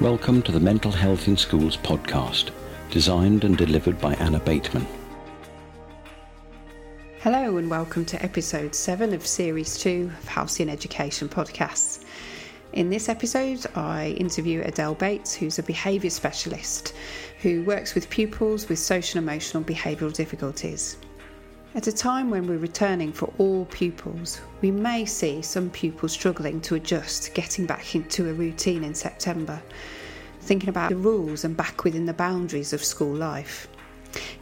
Welcome to the Mental Health in Schools podcast, designed and delivered by Anna Bateman. Hello, and welcome to episode 7 of series 2 of Halcyon Education podcasts. In this episode, I interview Adele Bates, who's a behaviour specialist who works with pupils with social emotional behavioural difficulties. At a time when we're returning for all pupils, we may see some pupils struggling to adjust getting back into a routine in September, thinking about the rules and back within the boundaries of school life.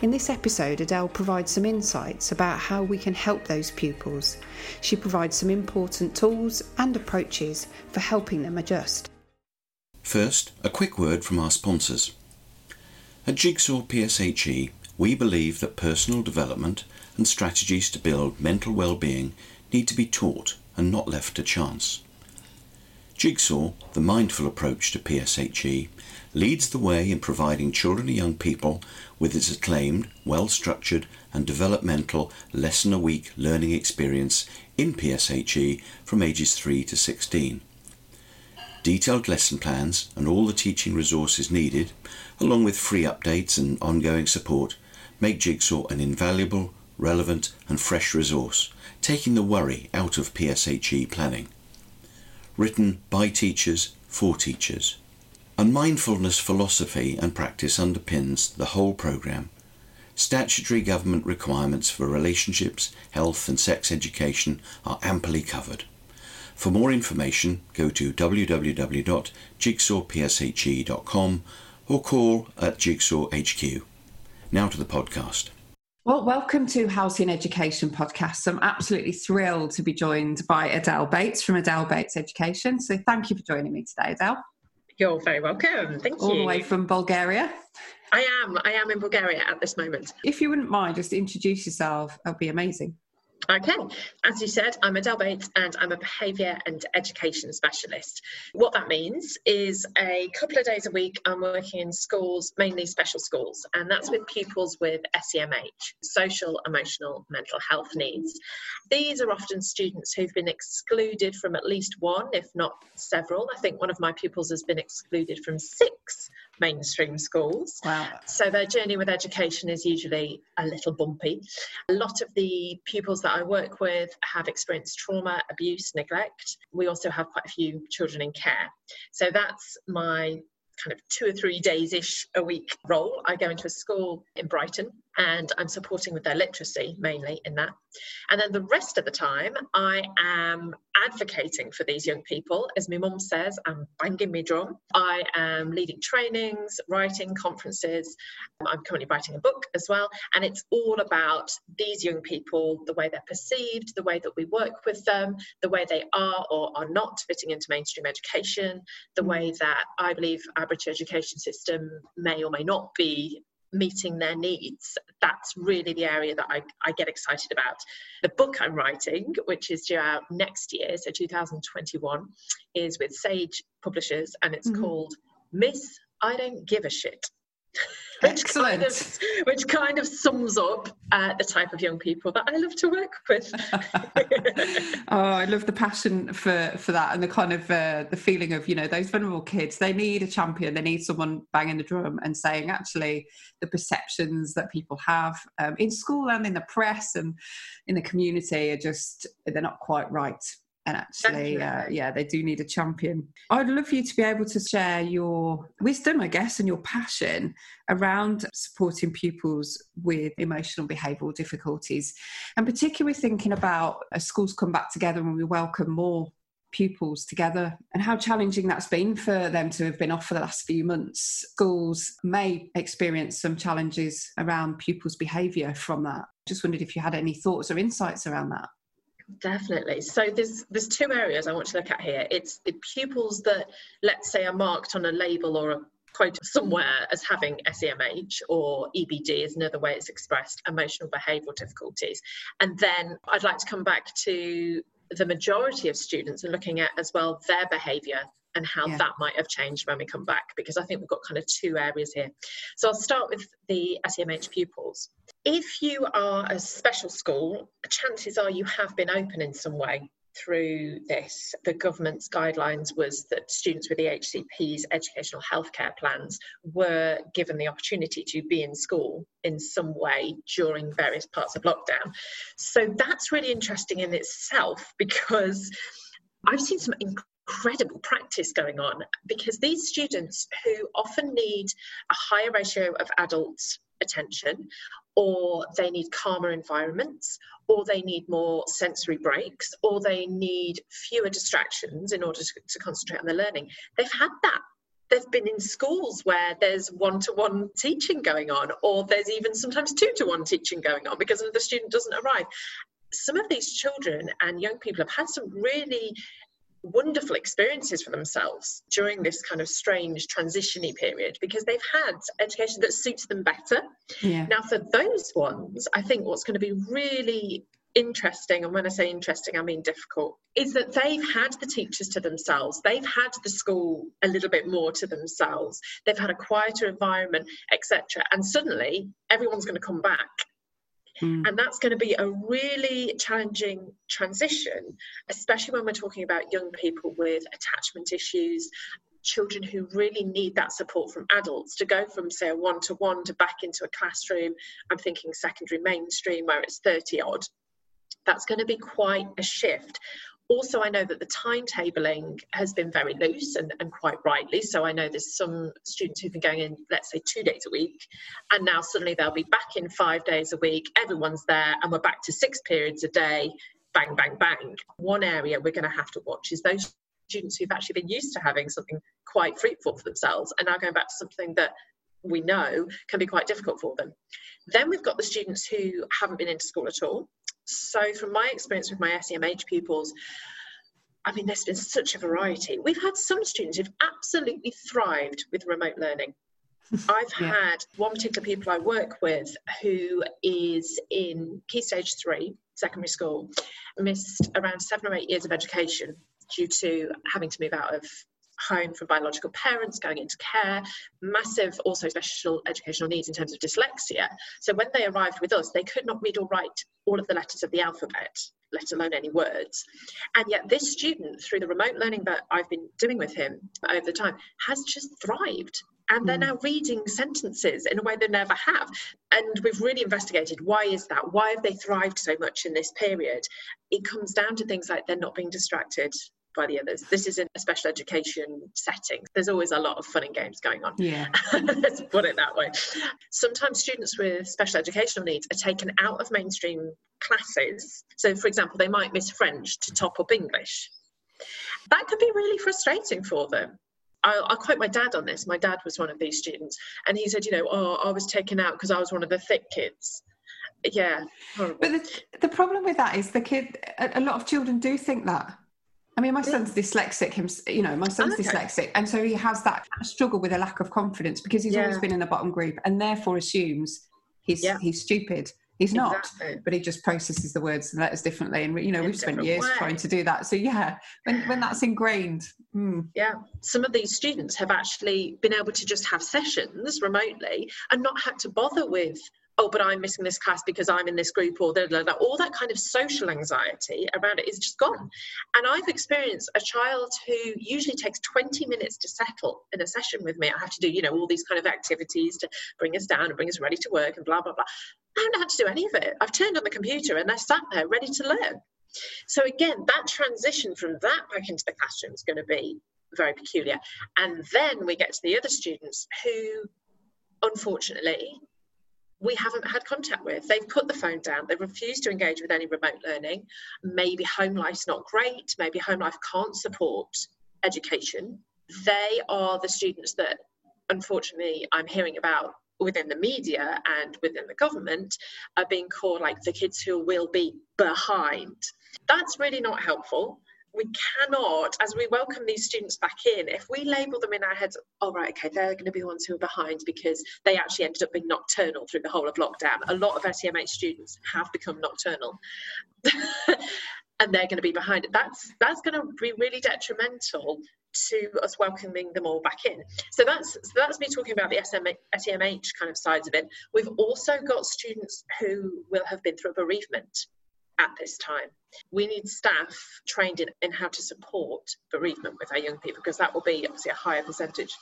In this episode, Adele provides some insights about how we can help those pupils. She provides some important tools and approaches for helping them adjust. First, a quick word from our sponsors. At Jigsaw PSHE, we believe that personal development and strategies to build mental well-being need to be taught and not left to chance. Jigsaw, the mindful approach to PSHE, leads the way in providing children and young people with its acclaimed, well-structured and developmental lesson a week learning experience in PSHE from ages 3 to 16. Detailed lesson plans and all the teaching resources needed, along with free updates and ongoing support, make Jigsaw an invaluable relevant and fresh resource, taking the worry out of PSHE planning. Written by teachers for teachers. And mindfulness philosophy and practice underpins the whole programme. Statutory government requirements for relationships, health and sex education are amply covered. For more information, go to www.jigsawpshe.com or call at Jigsaw HQ. Now to the podcast. Well, welcome to Halcyon Education Podcast. I'm absolutely thrilled to be joined by Adele Bates from Adele Bates Education. So thank you for joining me today, Adele. You're very welcome. Thank All you. All the way from Bulgaria. I am. I am in Bulgaria at this moment. If you wouldn't mind, just introduce yourself. That'd be amazing. Okay, as you said, I'm Adele Bates and I'm a behaviour and education specialist. What that means is a couple of days a week I'm working in schools, mainly special schools, and that's with pupils with SEMH, social, emotional, mental health needs. These are often students who've been excluded from at least one, if not several. I think one of my pupils has been excluded from six mainstream schools. Wow. So their journey with education is usually a little bumpy. A lot of the pupils that I work with have experienced trauma, abuse, neglect. We also have quite a few children in care. So that's my kind of two or three days ish a week role. I go into a school in Brighton and I'm supporting with their literacy mainly in that. And then the rest of the time, I am advocating for these young people. As my mum says, I'm banging my drum. I am leading trainings, writing conferences. I'm currently writing a book as well. And it's all about these young people, the way they're perceived, the way that we work with them, the way they are or are not fitting into mainstream education, the mm. way that I believe our British education system may or may not be meeting their needs, that's really the area that I, I get excited about. The book I'm writing, which is due out next year, so 2021, is with Sage Publishers and it's mm-hmm. called Miss I Don't Give a Shit which Excellent. Kind of, which kind of sums up uh, the type of young people that I love to work with. oh, I love the passion for for that and the kind of uh, the feeling of you know those vulnerable kids. They need a champion. They need someone banging the drum and saying actually the perceptions that people have um, in school and in the press and in the community are just they're not quite right and actually uh, yeah they do need a champion i'd love for you to be able to share your wisdom i guess and your passion around supporting pupils with emotional behavioural difficulties and particularly thinking about as schools come back together and we welcome more pupils together and how challenging that's been for them to have been off for the last few months. Schools may experience some challenges around pupils' behaviour from that. Just wondered if you had any thoughts or insights around that. Definitely. So there's there's two areas I want to look at here. It's the pupils that let's say are marked on a label or a quote somewhere as having SEMH or EBD is another way it's expressed, emotional behavioural difficulties. And then I'd like to come back to the majority of students and looking at as well their behaviour and how yeah. that might have changed when we come back because I think we've got kind of two areas here. So I'll start with the SEMH pupils. If you are a special school, chances are you have been open in some way through this, the government's guidelines was that students with the HCP's educational healthcare plans were given the opportunity to be in school in some way during various parts of lockdown. So that's really interesting in itself because I've seen some incredible practice going on because these students who often need a higher ratio of adults attention or they need calmer environments, or they need more sensory breaks, or they need fewer distractions in order to, to concentrate on their learning. They've had that they've been in schools where there's one-to-one teaching going on or there's even sometimes two-to-one teaching going on because the student doesn't arrive some of these children and young people have had some really wonderful experiences for themselves during this kind of strange transitiony period because they've had education that suits them better. Yeah. Now, for those ones, I think what's going to be really interesting, and when I say interesting, I mean difficult, is that they've had the teachers to themselves. They've had the school a little bit more to themselves. They've had a quieter environment, etc. And suddenly, everyone's going to come back Mm. And that's going to be a really challenging transition, especially when we're talking about young people with attachment issues, children who really need that support from adults to go from, say, a one to one to back into a classroom. I'm thinking secondary mainstream where it's 30 odd. That's going to be quite a shift also i know that the timetabling has been very loose and, and quite rightly so i know there's some students who've been going in let's say two days a week and now suddenly they'll be back in five days a week everyone's there and we're back to six periods a day bang bang bang one area we're going to have to watch is those students who've actually been used to having something quite fruitful for themselves and now going back to something that we know can be quite difficult for them. Then we've got the students who haven't been into school at all. So, from my experience with my SEMH pupils, I mean, there's been such a variety. We've had some students who've absolutely thrived with remote learning. I've yeah. had one particular pupil I work with who is in Key Stage 3, secondary school, missed around seven or eight years of education due to having to move out of home from biological parents, going into care, massive also special educational needs in terms of dyslexia. So when they arrived with us, they could not read or write all of the letters of the alphabet, let alone any words. And yet this student, through the remote learning that I've been doing with him over the time, has just thrived and they're hmm. now reading sentences in a way they never have and we've really investigated why is that why have they thrived so much in this period it comes down to things like they're not being distracted by the others. This is in a special education setting. There's always a lot of fun and games going on. Yeah. Let's put it that way. Sometimes students with special educational needs are taken out of mainstream classes. So, for example, they might miss French to top up English. That could be really frustrating for them. I'll, I'll, quote my dad on this. My dad was one of these students, and he said, you know, oh, I was taken out because I was one of the thick kids. Yeah. Horrible. But the, the problem with that is the kid, a, a lot of children do think that. I mean, my son's dyslexic. Him, you know, my son's okay. dyslexic, and so he has that struggle with a lack of confidence because he's yeah. always been in the bottom group, and therefore assumes he's yeah. he's stupid. He's not, but he just processes the words and letters differently. And you know, in we've spent years way. trying to do that. So yeah, when when that's ingrained, mm. yeah. Some of these students have actually been able to just have sessions remotely and not had to bother with oh, but I'm missing this class because I'm in this group, or blah, blah, blah. all that kind of social anxiety around it is just gone. And I've experienced a child who usually takes 20 minutes to settle in a session with me. I have to do, you know, all these kind of activities to bring us down and bring us ready to work and blah, blah, blah. I haven't had to do any of it. I've turned on the computer and they're sat there ready to learn. So again, that transition from that back into the classroom is going to be very peculiar. And then we get to the other students who, unfortunately, we haven't had contact with. They've put the phone down. They've refused to engage with any remote learning. Maybe home life's not great. Maybe home life can't support education. They are the students that, unfortunately, I'm hearing about within the media and within the government are being called like the kids who will be behind. That's really not helpful we cannot, as we welcome these students back in, if we label them in our heads, oh, right, okay, they're going to be the ones who are behind because they actually ended up being nocturnal through the whole of lockdown. A lot of SEMH students have become nocturnal. and they're going to be behind it. That's that's going to be really detrimental to us welcoming them all back in. So that's so that's me talking about the SEMH kind of sides of it. We've also got students who will have been through a bereavement at this time. We need staff trained in, in how to support bereavement with our young people because that will be obviously a higher percentage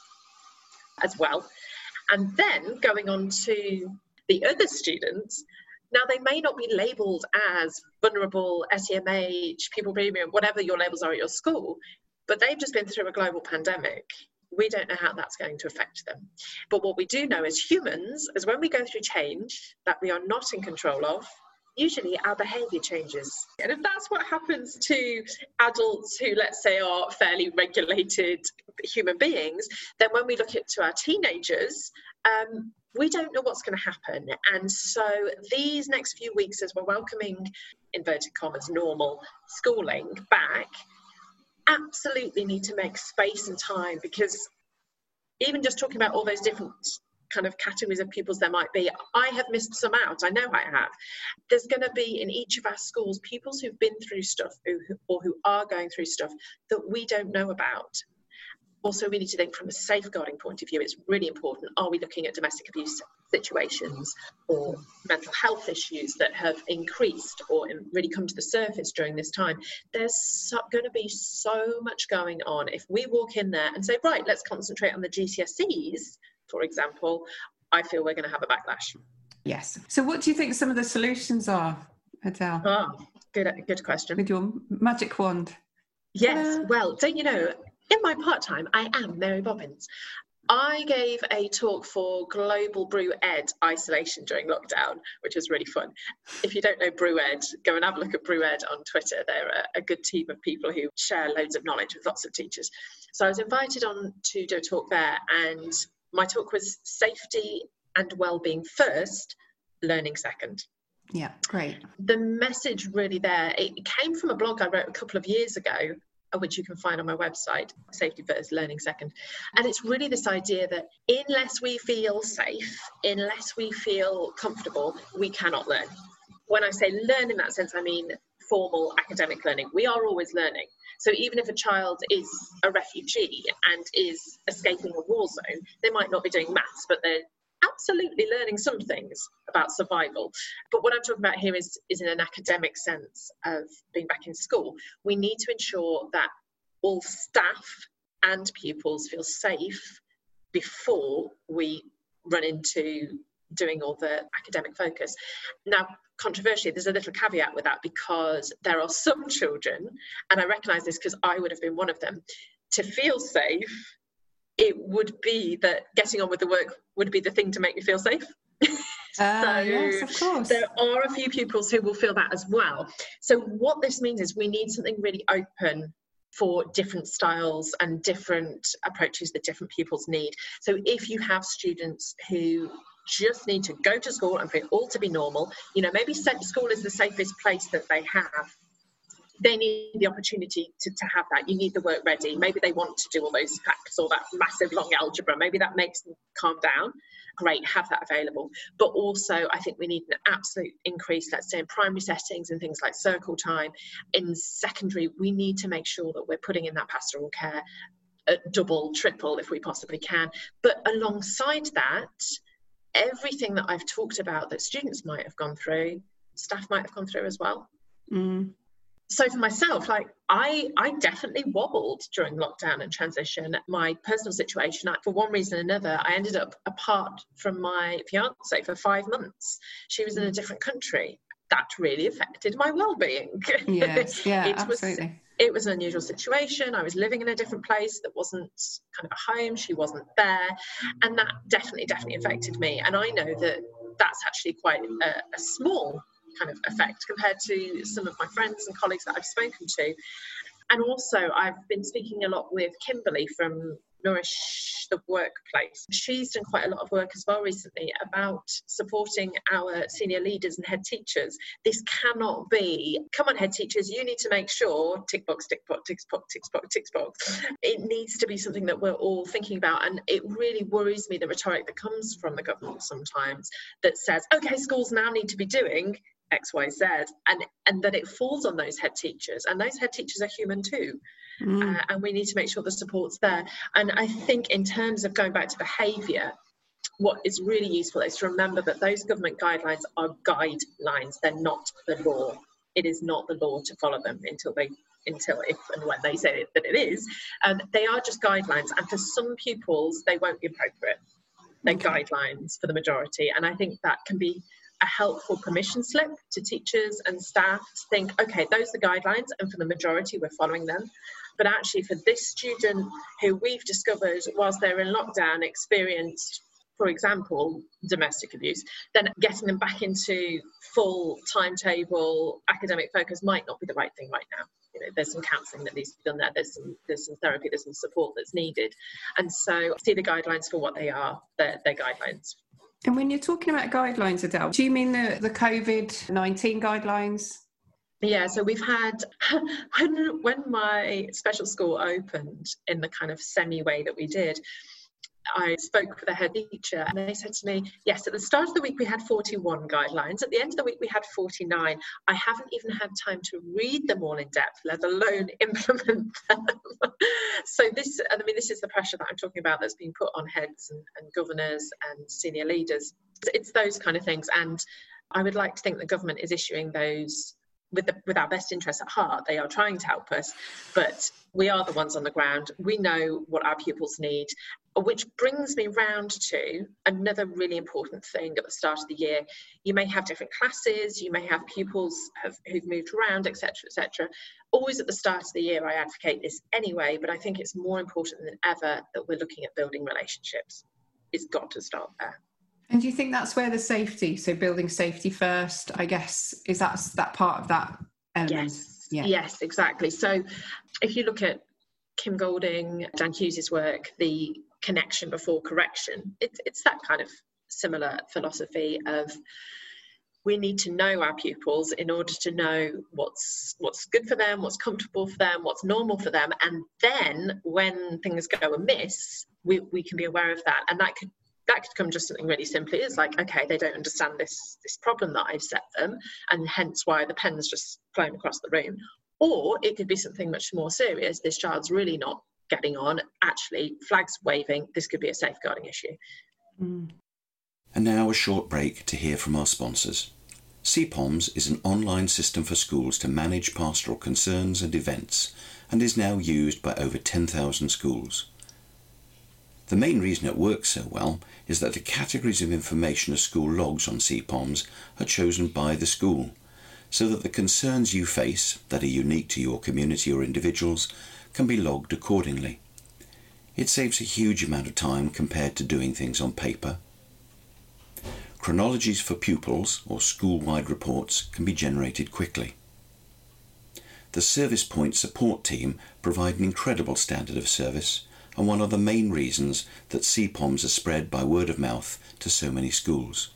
as well. And then going on to the other students, now they may not be labelled as vulnerable, SEMH, people bereavement, whatever your labels are at your school, but they've just been through a global pandemic we don't know how that's going to affect them. But what we do know as humans is when we go through change that we are not in control of, usually our behavior changes. And if that's what happens to adults who, let's say, are fairly regulated human beings, then when we look at to our teenagers, um, we don't know what's going to happen. And so these next few weeks, as we're welcoming inverted commas normal schooling back, absolutely need to make space and time because even just talking about all those different kind of categories of pupils there might be. I have missed some out. I know I have. There's going to be in each of our schools pupils who've been through stuff or who are going through stuff that we don't know about also we need to think from a safeguarding point of view it's really important are we looking at domestic abuse situations or mental health issues that have increased or really come to the surface during this time there's so, going to be so much going on if we walk in there and say right let's concentrate on the gcse's for example i feel we're going to have a backlash yes so what do you think some of the solutions are adele oh good good question with your magic wand Yes, well, don't you know, in my part time, I am Mary Poppins. I gave a talk for Global Brew Ed isolation during lockdown, which was really fun. If you don't know Brew Ed, go and have a look at Brew Ed on Twitter. They're a, a, good team of people who share loads of knowledge with lots of teachers. So I was invited on to do a talk there, and my talk was safety and well-being first, learning second. Yeah, great. The message really there, it came from a blog I wrote a couple of years ago uh, which you can find on my website, Safety First, Learning Second. And it's really this idea that unless we feel safe, unless we feel comfortable, we cannot learn. When I say learn in that sense, I mean formal academic learning. We are always learning. So even if a child is a refugee and is escaping a war zone, they might not be doing maths, but they're absolutely learning some things about survival. But what I'm talking about here is, is in an academic sense of being back in school. We need to ensure that all staff and pupils feel safe before we run into doing all the academic focus. Now, controversially, there's a little caveat with that because there are some children, and I recognise this because I would have been one of them, to feel safe it would be that getting on with the work would be the thing to make me feel safe. Uh, so yes, of course. There are a few pupils who will feel that as well. So what this means is we need something really open for different styles and different approaches that different pupils need. So if you have students who just need to go to school and for it all to be normal, you know, maybe school is the safest place that they have they need the opportunity to, to have that. You need the work ready. Maybe they want to do all those facts or that massive long algebra. Maybe that makes them calm down. Great, have that available. But also, I think we need an absolute increase, let's say in primary settings and things like circle time. In secondary, we need to make sure that we're putting in that pastoral care at double, triple if we possibly can. But alongside that, everything that I've talked about that students might have gone through, staff might have gone through as well. Mm. So for myself like i i definitely wobbled during lockdown and transition. My personal situation for one reason or another i ended up apart from my fiance for five months. She was in a different country. That really affected my well-being. Yes. Yeah it absolutely. was, it was an unusual situation. I was living in a different place that wasn't kind of a home. She wasn't there. And that definitely definitely affected me. And i know that that's actually quite a, a small kind of effect compared to some of my friends and colleagues that I've spoken to. And also, I've been speaking a lot with Kimberly from Nourish the Workplace. She's done quite a lot of work as well recently about supporting our senior leaders and head teachers. This cannot be, come on, head teachers, you need to make sure tick box, tick box, tick box, tick box, tick box. It needs to be something that we're all thinking about. And it really worries me the rhetoric that comes from the government sometimes that says, okay, schools now need to be doing xyz and and that it falls on those head teachers and those head teachers are human too mm. uh, and we need to make sure the support's there and i think in terms of going back to behaviour what is really useful is to remember that those government guidelines are guidelines they're not the law it is not the law to follow them until they until if and when they say that it is. And they are just guidelines. And for some pupils, they won't be appropriate. They're okay. guidelines for the majority. And I think that can be a helpful permission slip to teachers and staff to think, okay, those are the guidelines, and for the majority, we're following them. But actually, for this student who we've discovered, whilst they're in lockdown, experienced for example, domestic abuse, then getting them back into full timetable academic focus might not be the right thing right now. You know, there's some counselling that needs to be done there. There's some there's some therapy, there's some support that's needed, and so see the guidelines for what they are. They're guidelines. And when you're talking about guidelines, Adele, do you mean the the COVID nineteen guidelines? Yeah, so we've had when when my special school opened in the kind of semi way that we did, I spoke with the head teacher and they said to me, Yes, at the start of the week we had 41 guidelines. At the end of the week we had 49. I haven't even had time to read them all in depth, let alone implement them. so, this, I mean, this is the pressure that I'm talking about that's being put on heads and, and governors and senior leaders. It's those kind of things. And I would like to think the government is issuing those with, the, with our best interests at heart. They are trying to help us, but we are the ones on the ground. We know what our pupils need, which brings me round to another really important thing at the start of the year. You may have different classes, you may have pupils have, who've moved around, etc., etc. Always at the start of the year, I advocate this anyway, but I think it's more important than ever that we're looking at building relationships. It's got to start there. And do you think that's where the safety, so building safety first, I guess, is that that part of that element? Yes. Yeah. Yes, exactly. So if you look at Kim Golding, Dan Hughes's work, the connection before correction, it's it's that kind of similar philosophy of we need to know our pupils in order to know what's what's good for them, what's comfortable for them, what's normal for them, and then when things go amiss, we, we can be aware of that. And that could that could come just something really simply it's like okay they don't understand this this problem that i've set them and hence why the pen's just flown across the room. Or it could be something much more serious. This child's really not getting on. Actually flags waving. This could be a safeguarding issue. Mm. and now a short break to hear from our sponsors. CPOMS is an online system for schools to manage pastoral concerns and events and is now used by over 10,000 schools. The main reason it works so well is that the categories of information a school logs on CPOMS are chosen by the school, so that the concerns you face that are unique to your community or individuals can be logged accordingly. It saves a huge amount of time compared to doing things on paper. Chronologies for pupils or school-wide reports can be generated quickly. The Service Point support team provide an incredible standard of service and one of the main reasons that CPOMs are spread by word of mouth to so many schools.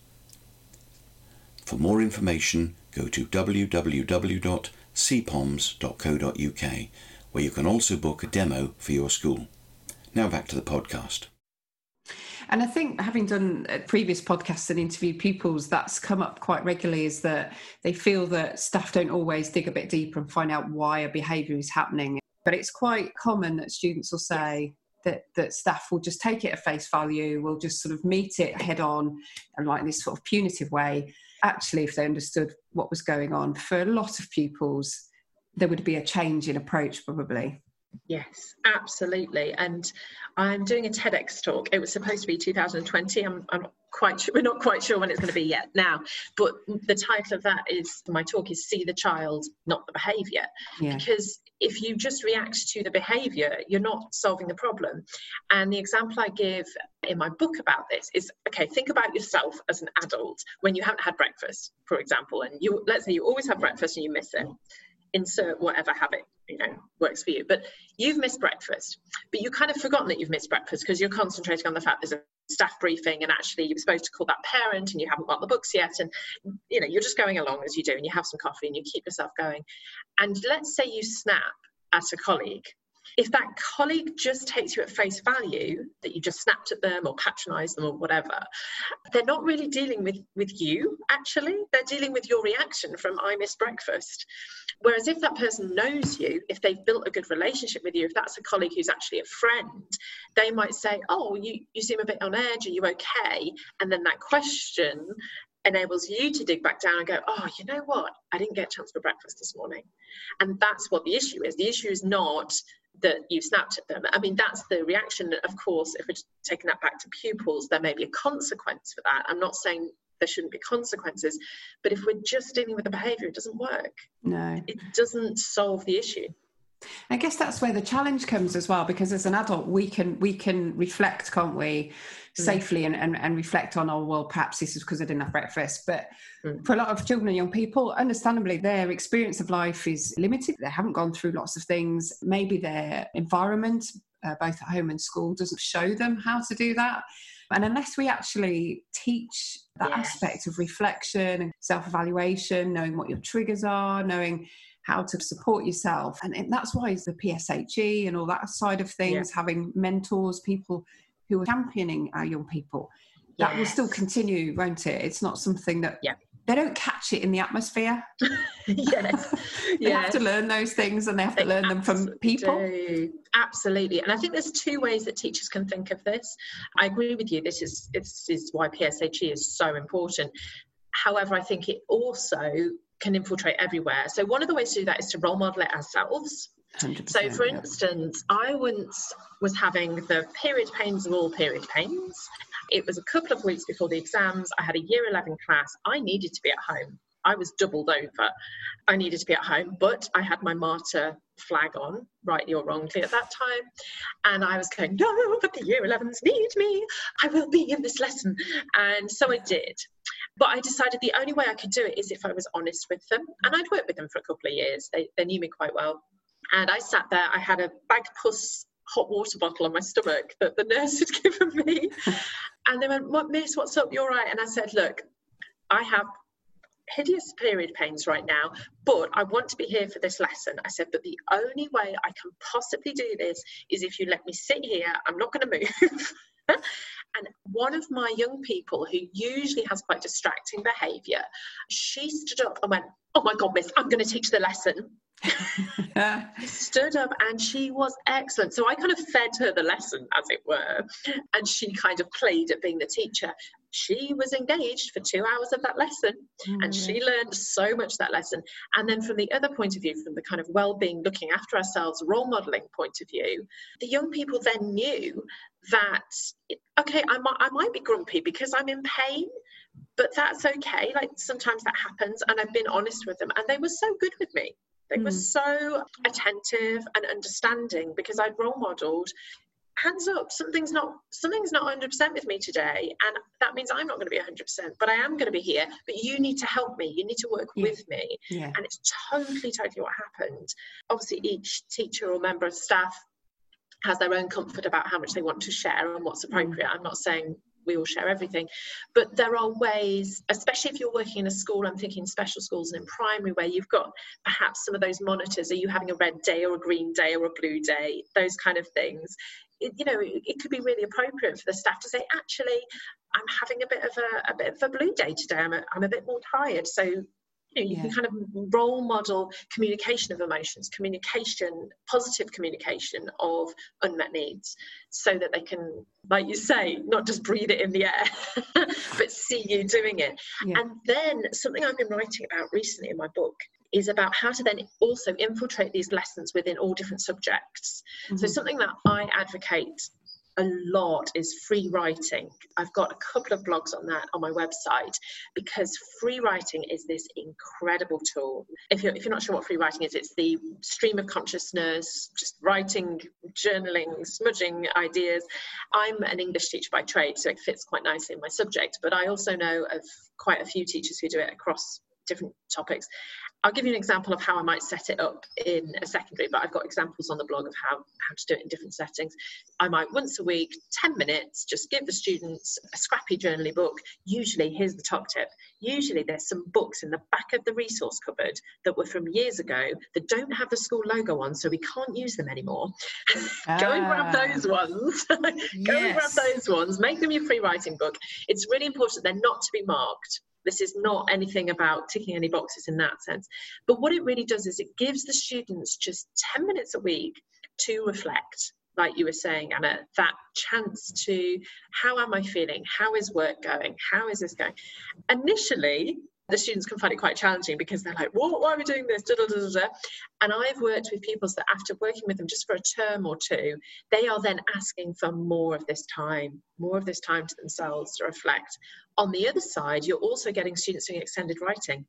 For more information, go to www.cpoms.co.uk, where you can also book a demo for your school. Now back to the podcast. And I think having done uh, previous podcasts and interviewed pupils, that's come up quite regularly is that they feel that staff don't always dig a bit deeper and find out why a behaviour is happening. But it's quite common that students will say, that that staff will just take it at face value, will just sort of meet it head on, and like this sort of punitive way. Actually, if they understood what was going on, for a lot of pupils, there would be a change in approach probably. Yes, absolutely. And I'm doing a TEDx talk. It was supposed to be 2020. I'm, I'm quite sure, we're not quite sure when it's going to be yet now. But the title of that is my talk is See the Child, Not the Behaviour. Yeah. Because if you just react to the behaviour, you're not solving the problem. And the example I give in my book about this is okay, think about yourself as an adult when you haven't had breakfast, for example, and you let's say you always have breakfast and you miss it insert whatever habit you know works for you but you've missed breakfast but you've kind of forgotten that you've missed breakfast because you're concentrating on the fact there's a staff briefing and actually you're supposed to call that parent and you haven't got the books yet and you know you're just going along as you do and you have some coffee and you keep yourself going. And let's say you snap at a colleague if that colleague just takes you at face value that you just snapped at them or patronized them or whatever they're not really dealing with with you actually. They're dealing with your reaction from i missed breakfast. Whereas if that person knows you if they've built a good relationship with you if that's a colleague who's actually a friend they might say oh you you seem a bit on edge. Are you okay? And then that question enables you to dig back down and go, oh, you know what? I didn't get a chance for breakfast this morning. And that's what the issue is. The issue is not that you snapped at them. I mean, that's the reaction. Of course, if we're taking that back to pupils, there may be a consequence for that. I'm not saying there shouldn't be consequences, but if we're just dealing with the behaviour, it doesn't work. No. It doesn't solve the issue. I guess that's where the challenge comes as well, because as an adult, we can we can reflect, can't we, mm. safely and, and, and reflect on, oh well, perhaps this is because I didn't have breakfast. But mm. for a lot of children and young people, understandably, their experience of life is limited. They haven't gone through lots of things. Maybe their environment, uh, both at home and school, doesn't show them how to do that. And unless we actually teach that yes. aspect of reflection and self evaluation, knowing what your triggers are, knowing how to support yourself. And, that's why the PSHE and all that side of things, yeah. having mentors, people who are championing our young people, that yes. will still continue, won't it? It's not something that yeah. they don't catch it in the atmosphere. yes. they yes. have to learn those things and they have to learn them from people. Do. Absolutely. And I think there's two ways that teachers can think of this. I agree with you. This is this is why PSHE is so important. However, I think it also can infiltrate everywhere. So one of the ways to do that is to role model it ourselves. So, for yeah. instance, I once was having the period pains of all period pains. It was a couple of weeks before the exams. I had a year 11 class. I needed to be at home. I was doubled over. I needed to be at home, but I had my martyr flag on, rightly or wrongly at that time. And I was going, no, but the year 11s need me. I will be in this lesson. And so I did. But I decided the only way I could do it is if I was honest with them. And I'd worked with them for a couple of years. They, they knew me quite well. And I sat there, I had a Bagpuss hot water bottle on my stomach that the nurse had given me. and they went, What, Miss, what's up? You're right. And I said, Look, I have hideous period pains right now, but I want to be here for this lesson. I said, but the only way I can possibly do this is if you let me sit here. I'm not going to move. And one of my young people, who usually has quite distracting behaviour, she stood up and went, Oh my God, miss, I'm going to teach the lesson. stood up and she was excellent. So I kind of fed her the lesson, as it were, and she kind of played at being the teacher. She was engaged for two hours of that lesson mm-hmm. and she mm. learned so much that lesson. And then, from the other point of view, from the kind of well being, looking after ourselves, role modeling point of view, the young people then knew that okay I might, I might be grumpy because i'm in pain but that's okay like sometimes that happens and i've been honest with them and they were so good with me they mm. were so attentive and understanding because i'd role modeled hands up something's not something's not 100% with me today and that means i'm not going to be 100% but i am going to be here but you need to help me you need to work yeah. with me yeah. and it's totally totally what happened obviously each teacher or member of staff has their own comfort about how much they want to share and what's appropriate. I'm not saying we all share everything, but there are ways, especially if you're working in a school, I'm thinking special schools and in primary, where you've got perhaps some of those monitors. Are you having a red day or a green day or a blue day? Those kind of things. It, you know, it, it could be really appropriate for the staff to say, actually, I'm having a bit of a, a bit of a blue day today. I'm a, I'm a bit more tired. So you, know, you yeah. can kind of role model communication of emotions, communication, positive communication of unmet needs, so that they can, like you say, not just breathe it in the air, but see you doing it. Yeah. And then something I've been writing about recently in my book is about how to then also infiltrate these lessons within all different subjects. Mm-hmm. So, something that I advocate a lot is free writing. I've got a couple of blogs on that on my website because free writing is this incredible tool. If you're, if you're not sure what free writing is, it's the stream of consciousness, just writing, journaling, smudging ideas. I'm an English teacher by trade, so it fits quite nicely in my subject, but I also know of quite a few teachers who do it across different topics. I'll give you an example of how I might set it up in a secondary, but I've got examples on the blog of how, how to do it in different settings. I might once a week, 10 minutes, just give the students a scrappy journaling book. Usually, here's the top tip usually there's some books in the back of the resource cupboard that were from years ago that don't have the school logo on, so we can't use them anymore. Ah. Go and grab ah. those ones. Go yes. and grab those ones. Make them your free writing book. It's really important they're not to be marked this is not anything about ticking any boxes in that sense. But what it really does is it gives the students just 10 minutes a week to reflect. Like you were saying, Anna, that chance to how am I feeling? How is work going? How is this going? Initially, the students can find it quite challenging because they're like, what, why are we doing this? Da, da, da, and I've worked with pupils that after working with them just for a term or two, they are then asking for more of this time, more of this time to themselves to reflect. On the other side, you're also getting students doing extended writing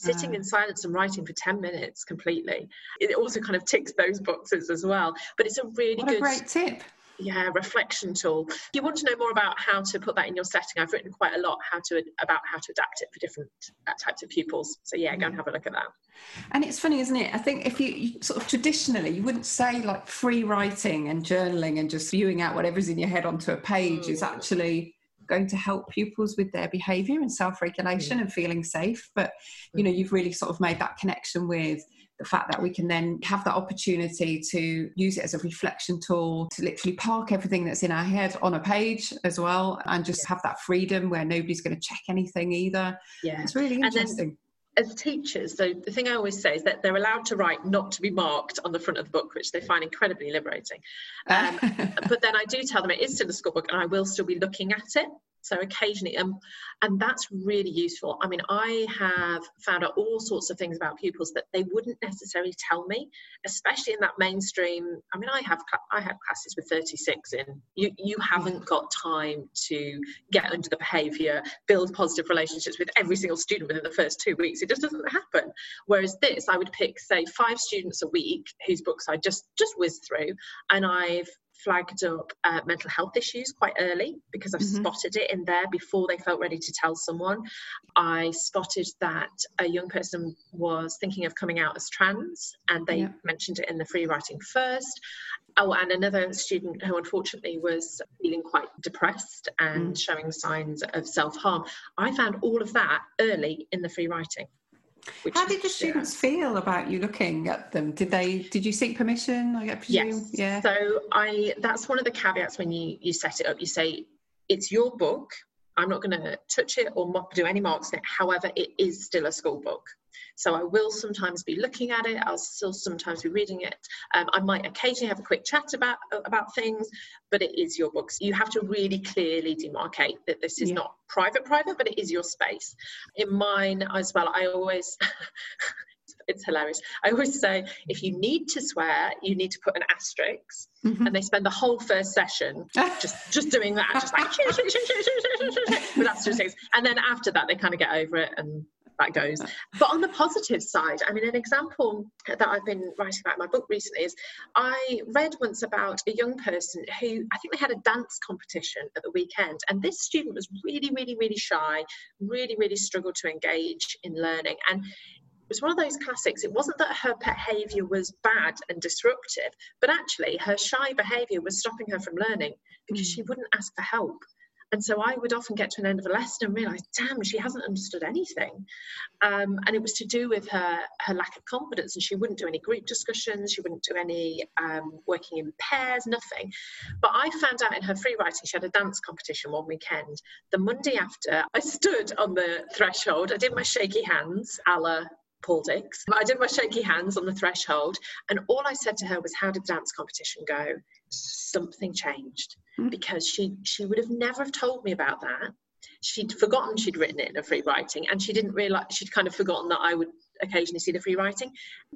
sitting in silence and writing for 10 minutes completely. It also kind of ticks those boxes as well but it's a really what good a great tip. Yeah reflection tool. If you want to know more about how to put that in your setting? I've written quite a lot how to about how to adapt it for different uh, types of pupils. So yeah go and have a look at that. And it's funny isn't it? I think if you, you, sort of traditionally you wouldn't say like free writing and journaling and just viewing out whatever's in your head onto a page mm. is actually going to help pupils with their behavior and self-regulation mm. and feeling safe but you know mm. you've really sort of made that connection with the fact that we can then have that opportunity to use it as a reflection tool to literally park everything that's in our head on a page as well and just yeah. have that freedom where nobody's going to check anything either yeah it's really interesting as teachers, so the thing I always say is that they're allowed to write not to be marked on the front of the book, which they find incredibly liberating. Um, but then I do tell them it is still a school book and I will still be looking at it so occasionally um, and that's really useful. I mean i have found out all sorts of things about pupils that they wouldn't necessarily tell me especially in that mainstream i mean i have i have classes with 36 in. You you haven't got time to get under the behavior build positive relationships with every single student within the first two weeks. It just doesn't happen. Whereas this i would pick say five students a week whose books i just just whiz through and i've flagged up uh, mental health issues quite early because I've mm-hmm. spotted it in there before they felt ready to tell someone. I spotted that a young person was thinking of coming out as trans and they yeah. mentioned it in the free writing first. Oh, and another student who unfortunately was feeling quite depressed and mm. showing signs of self harm. I found all of that early in the free writing. How did the students yeah. feel about you looking at them? Did they? Did you seek permission? I presume. Yes. Yeah. So I. That's one of the caveats when you you set it up. You say it's your book. I'm not going to touch it or do any marks on it. However, it is still a school book. So I will sometimes be looking at it. I'll still sometimes be reading it. Um, I might occasionally have a quick chat about about things, but it is your books. You have to really clearly demarcate that this is yeah. not private, private, but it is your space. In mine as well, I always. it's hilarious. I always say if you need to swear, you need to put an asterisk, mm-hmm. and they spend the whole first session just just doing that, just like with asterisks, and then after that they kind of get over it and that goes. But on the positive side, I mean, an example that I've been writing about in my book recently is I read once about a young person who I think they had a dance competition at the weekend, and this student was really, really, really shy, really, really struggled to engage in learning. And was one of those classics. It wasn't that her behaviour was bad and disruptive, but actually her shy behaviour was stopping her from learning because mm. she wouldn't ask for help. And so I would often get to an end of a lesson and realize, damn, she hasn't understood anything. Um, and it was to do with her, her lack of confidence. And she wouldn't do any group discussions, she wouldn't do any um, working in pairs, nothing. But I found out in her free writing, she had a dance competition one weekend. The Monday after, I stood on the threshold, I did my shaky hands, a la Paul Dix. I did my shaky hands on the threshold, and all I said to her was, How did the dance competition go? Something changed mm. because she she would have never have told me about that. She'd forgotten she'd written it in a free writing, and she didn't realize she'd kind of forgotten that I would occasionally see the free writing.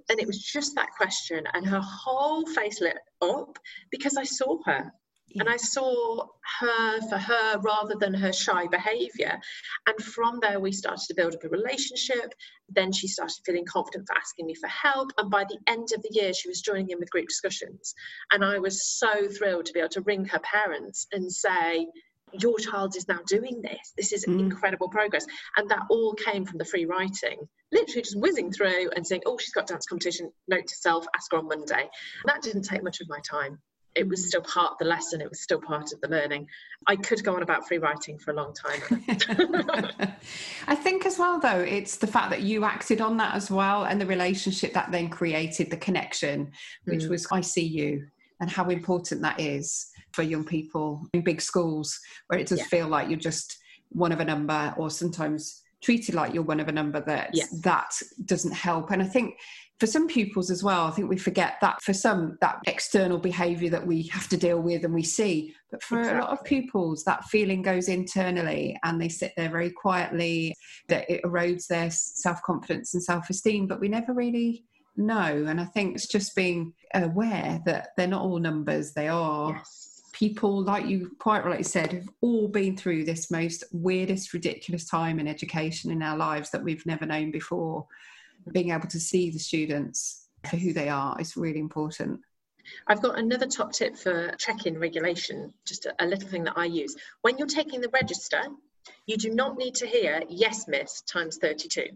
And it was just that question, and her whole face lit up because I saw her and I saw her for her rather than her shy behavior. And from there, we started to build up a relationship. Then she started feeling confident for asking me for help. And by the end of the year, she was joining in with group discussions. And I was so thrilled to be able to ring her parents and say, your child is now doing this. This is mm. incredible progress. And that all came from the free writing, literally just whizzing through and saying, oh, she's got dance competition, note to self, ask her on Monday. And that didn't take much of my time it was still part of the lesson it was still part of the learning i could go on about free writing for a long time i think as well though it's the fact that you acted on that as well and the relationship that then created the connection which mm. was i see you and how important that is for young people in big schools where it does yeah. feel like you're just one of a number or sometimes treated like you're one of a number that Yeah. that doesn't help and i think for some pupils as well i think we forget that for some that external behavior that we have to deal with and we see but for a lot of pupils that feeling goes internally and they sit there very quietly that it erodes their self-confidence and self-esteem but we never really know and i think it's just being aware that they're not all numbers they are Yes. people, like you quite rightly said, have all been through this most weirdest, ridiculous time in education in our lives that we've never known before. Being able to see the students for who they are is really important. I've got another top tip for check-in regulation, just a, a little thing that I use. When you're taking the register, you do not need to hear yes miss times 32.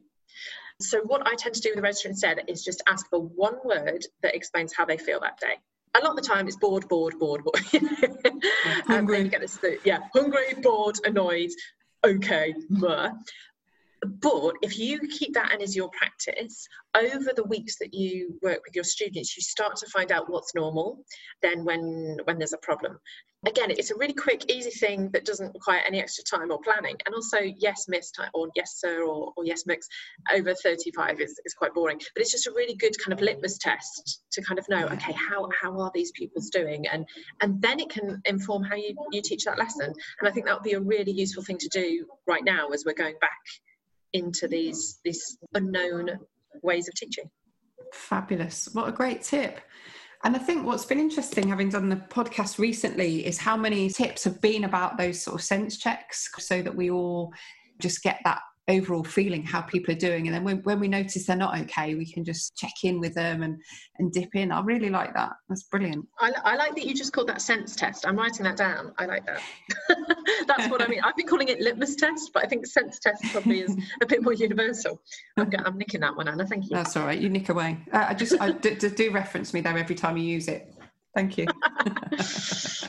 So what I tend to do with the register instead is just ask for one word that explains how they feel that day. A lot of the time it's bored, bored, bored, bored. Um, and Hungry. then you get this, yeah, hungry, bored, annoyed, okay, meh. But if you keep that in as your practice, over the weeks that you work with your students, you start to find out what's normal then when when there's a problem. Again, it's a really quick, easy thing that doesn't require any extra time or planning. And also, yes, miss time, or yes, sir, or, or yes, mix over 35 is, is quite boring. But it's just a really good kind of litmus test to kind of know, okay, how, how are these pupils doing? And and then it can inform how you, you teach that lesson. And I think that would be a really useful thing to do right now as we're going back into these these unknown ways of teaching. Fabulous. What a great tip. And I think what's been interesting, having done the podcast recently, is how many tips have been about those sort of sense checks so that we all just get that overall feeling how people are doing. And then when, when we notice they're not okay, we can just check in with them and, and dip in. I really like that. That's brilliant. I, I like that you just called that sense test. I'm writing that down. I like that. That's what I mean. I've been calling it litmus test, but I think sense test probably is a bit more universal. I'm, I'm nicking that one, Anna. Thank you. That's all right. You nick away. Uh, I just I do, do- do reference me there every time you use it. Thank you.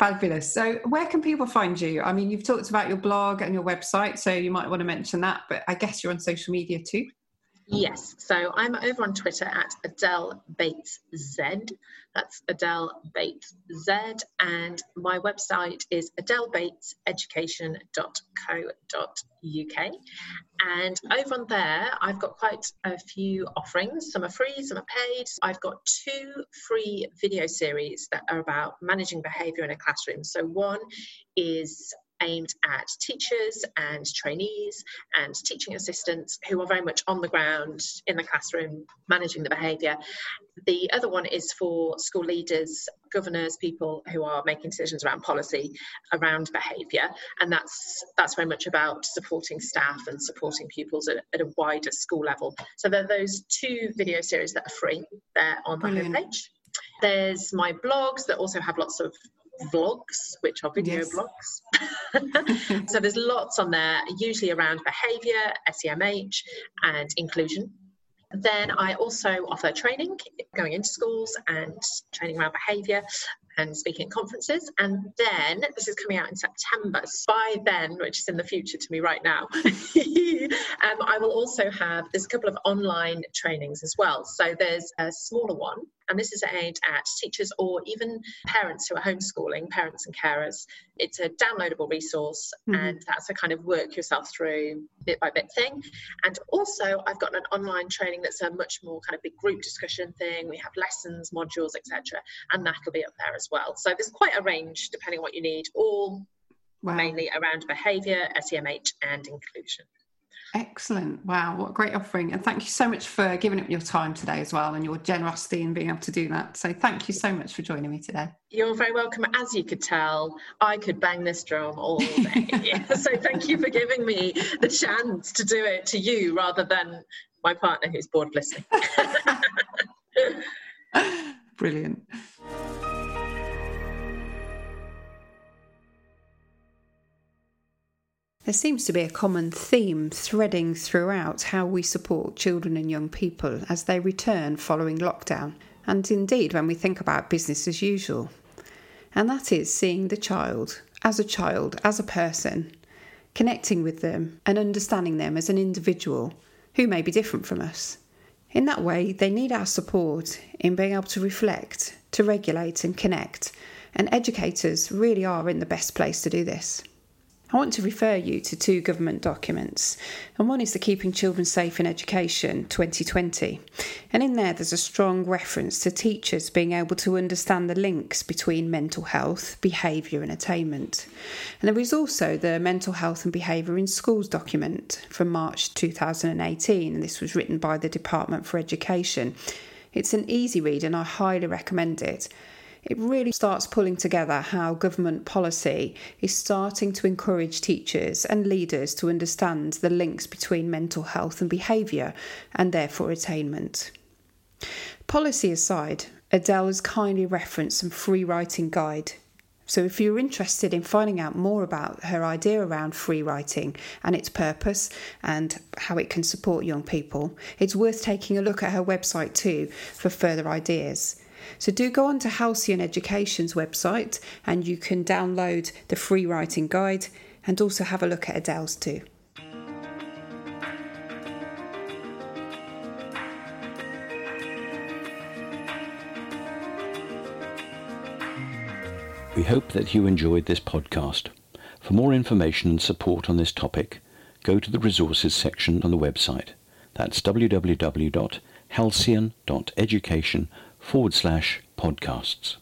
Fabulous. So, where can people find you? I mean, you've talked about your blog and your website, so you might want to mention that, but I guess you're on social media too. Yes, so I'm over on Twitter at Adele Bates Z. That's Adele Bates Z, and my website is adelebateseducation.co.uk. And over on there, I've got quite a few offerings. Some are free, some are paid. I've got two free video series that are about managing behaviour in a classroom. So one is aimed at teachers and trainees and teaching assistants who are very much on the ground in the classroom managing the behaviour. The other one is for school leaders, governors, people who are making decisions around policy around behaviour, and that's that's very much about supporting staff and supporting pupils at, at a wider school level. So there are those two video series that are free. They're on the Brilliant. homepage. There's my blogs that also have lots of vlogs, which are video Yes. blogs. so there's lots on there, usually around behaviour, SEMH, and inclusion. Then I also offer training, going into schools and training around behaviour and speaking at conferences. And then this is coming out in September. So by then, which is in the future to me right now, um, I will also have there's a couple of online trainings as well. So there's a smaller one, and this is aimed at teachers or even parents who are homeschooling, parents and carers. It's a downloadable resource, Mhm. and that's a kind of work yourself through bit by bit thing. And also, I've got an online training that's a much more kind of big group discussion thing. We have lessons, modules, etc., and that'll be up there as well. So there's quite a range depending on what you need, all Wow. mainly around behaviour, SEMH, and inclusion. Excellent. Wow. What a great offering. And thank you so much for giving up your time today as well and your generosity in being able to do that. So, thank you so much for joining me today. You're very welcome. As you could tell, I could bang this drum all day. so thank you for giving me the chance to do it to you rather than my partner who's bored of listening. Brilliant. There seems to be a common theme threading throughout how we support children and young people as they return following lockdown, and indeed when we think about business as usual. And that is seeing the child as a child, as a person, connecting with them and understanding them as an individual who may be different from us. In that way, they need our support in being able to reflect, to regulate and connect, and educators really are in the best place to do this. I want to refer you to two government documents, and one is the Keeping Children Safe in Education 2020. And in there, there's a strong reference to teachers being able to understand the links between mental health, behaviour, and attainment. And there is also the Mental Health and Behaviour in Schools document from March 2018, and this was written by the Department for Education. It's an easy read, and I highly recommend it it really starts pulling together how government policy is starting to encourage teachers and leaders to understand the links between mental health and behaviour and therefore attainment. Policy aside, Adele has kindly referenced some free writing guide. So, if you're interested in finding out more about her idea around free writing and its purpose and how it can support young people, it's worth taking a look at her website too for further ideas. So do go on to Halcyon Education's website and you can download the free writing guide and also have a look at Adele's too. We hope that you enjoyed this podcast. For more information and support on this topic, go to the resources section on the website. That's www.halcyon.education forward slash podcasts.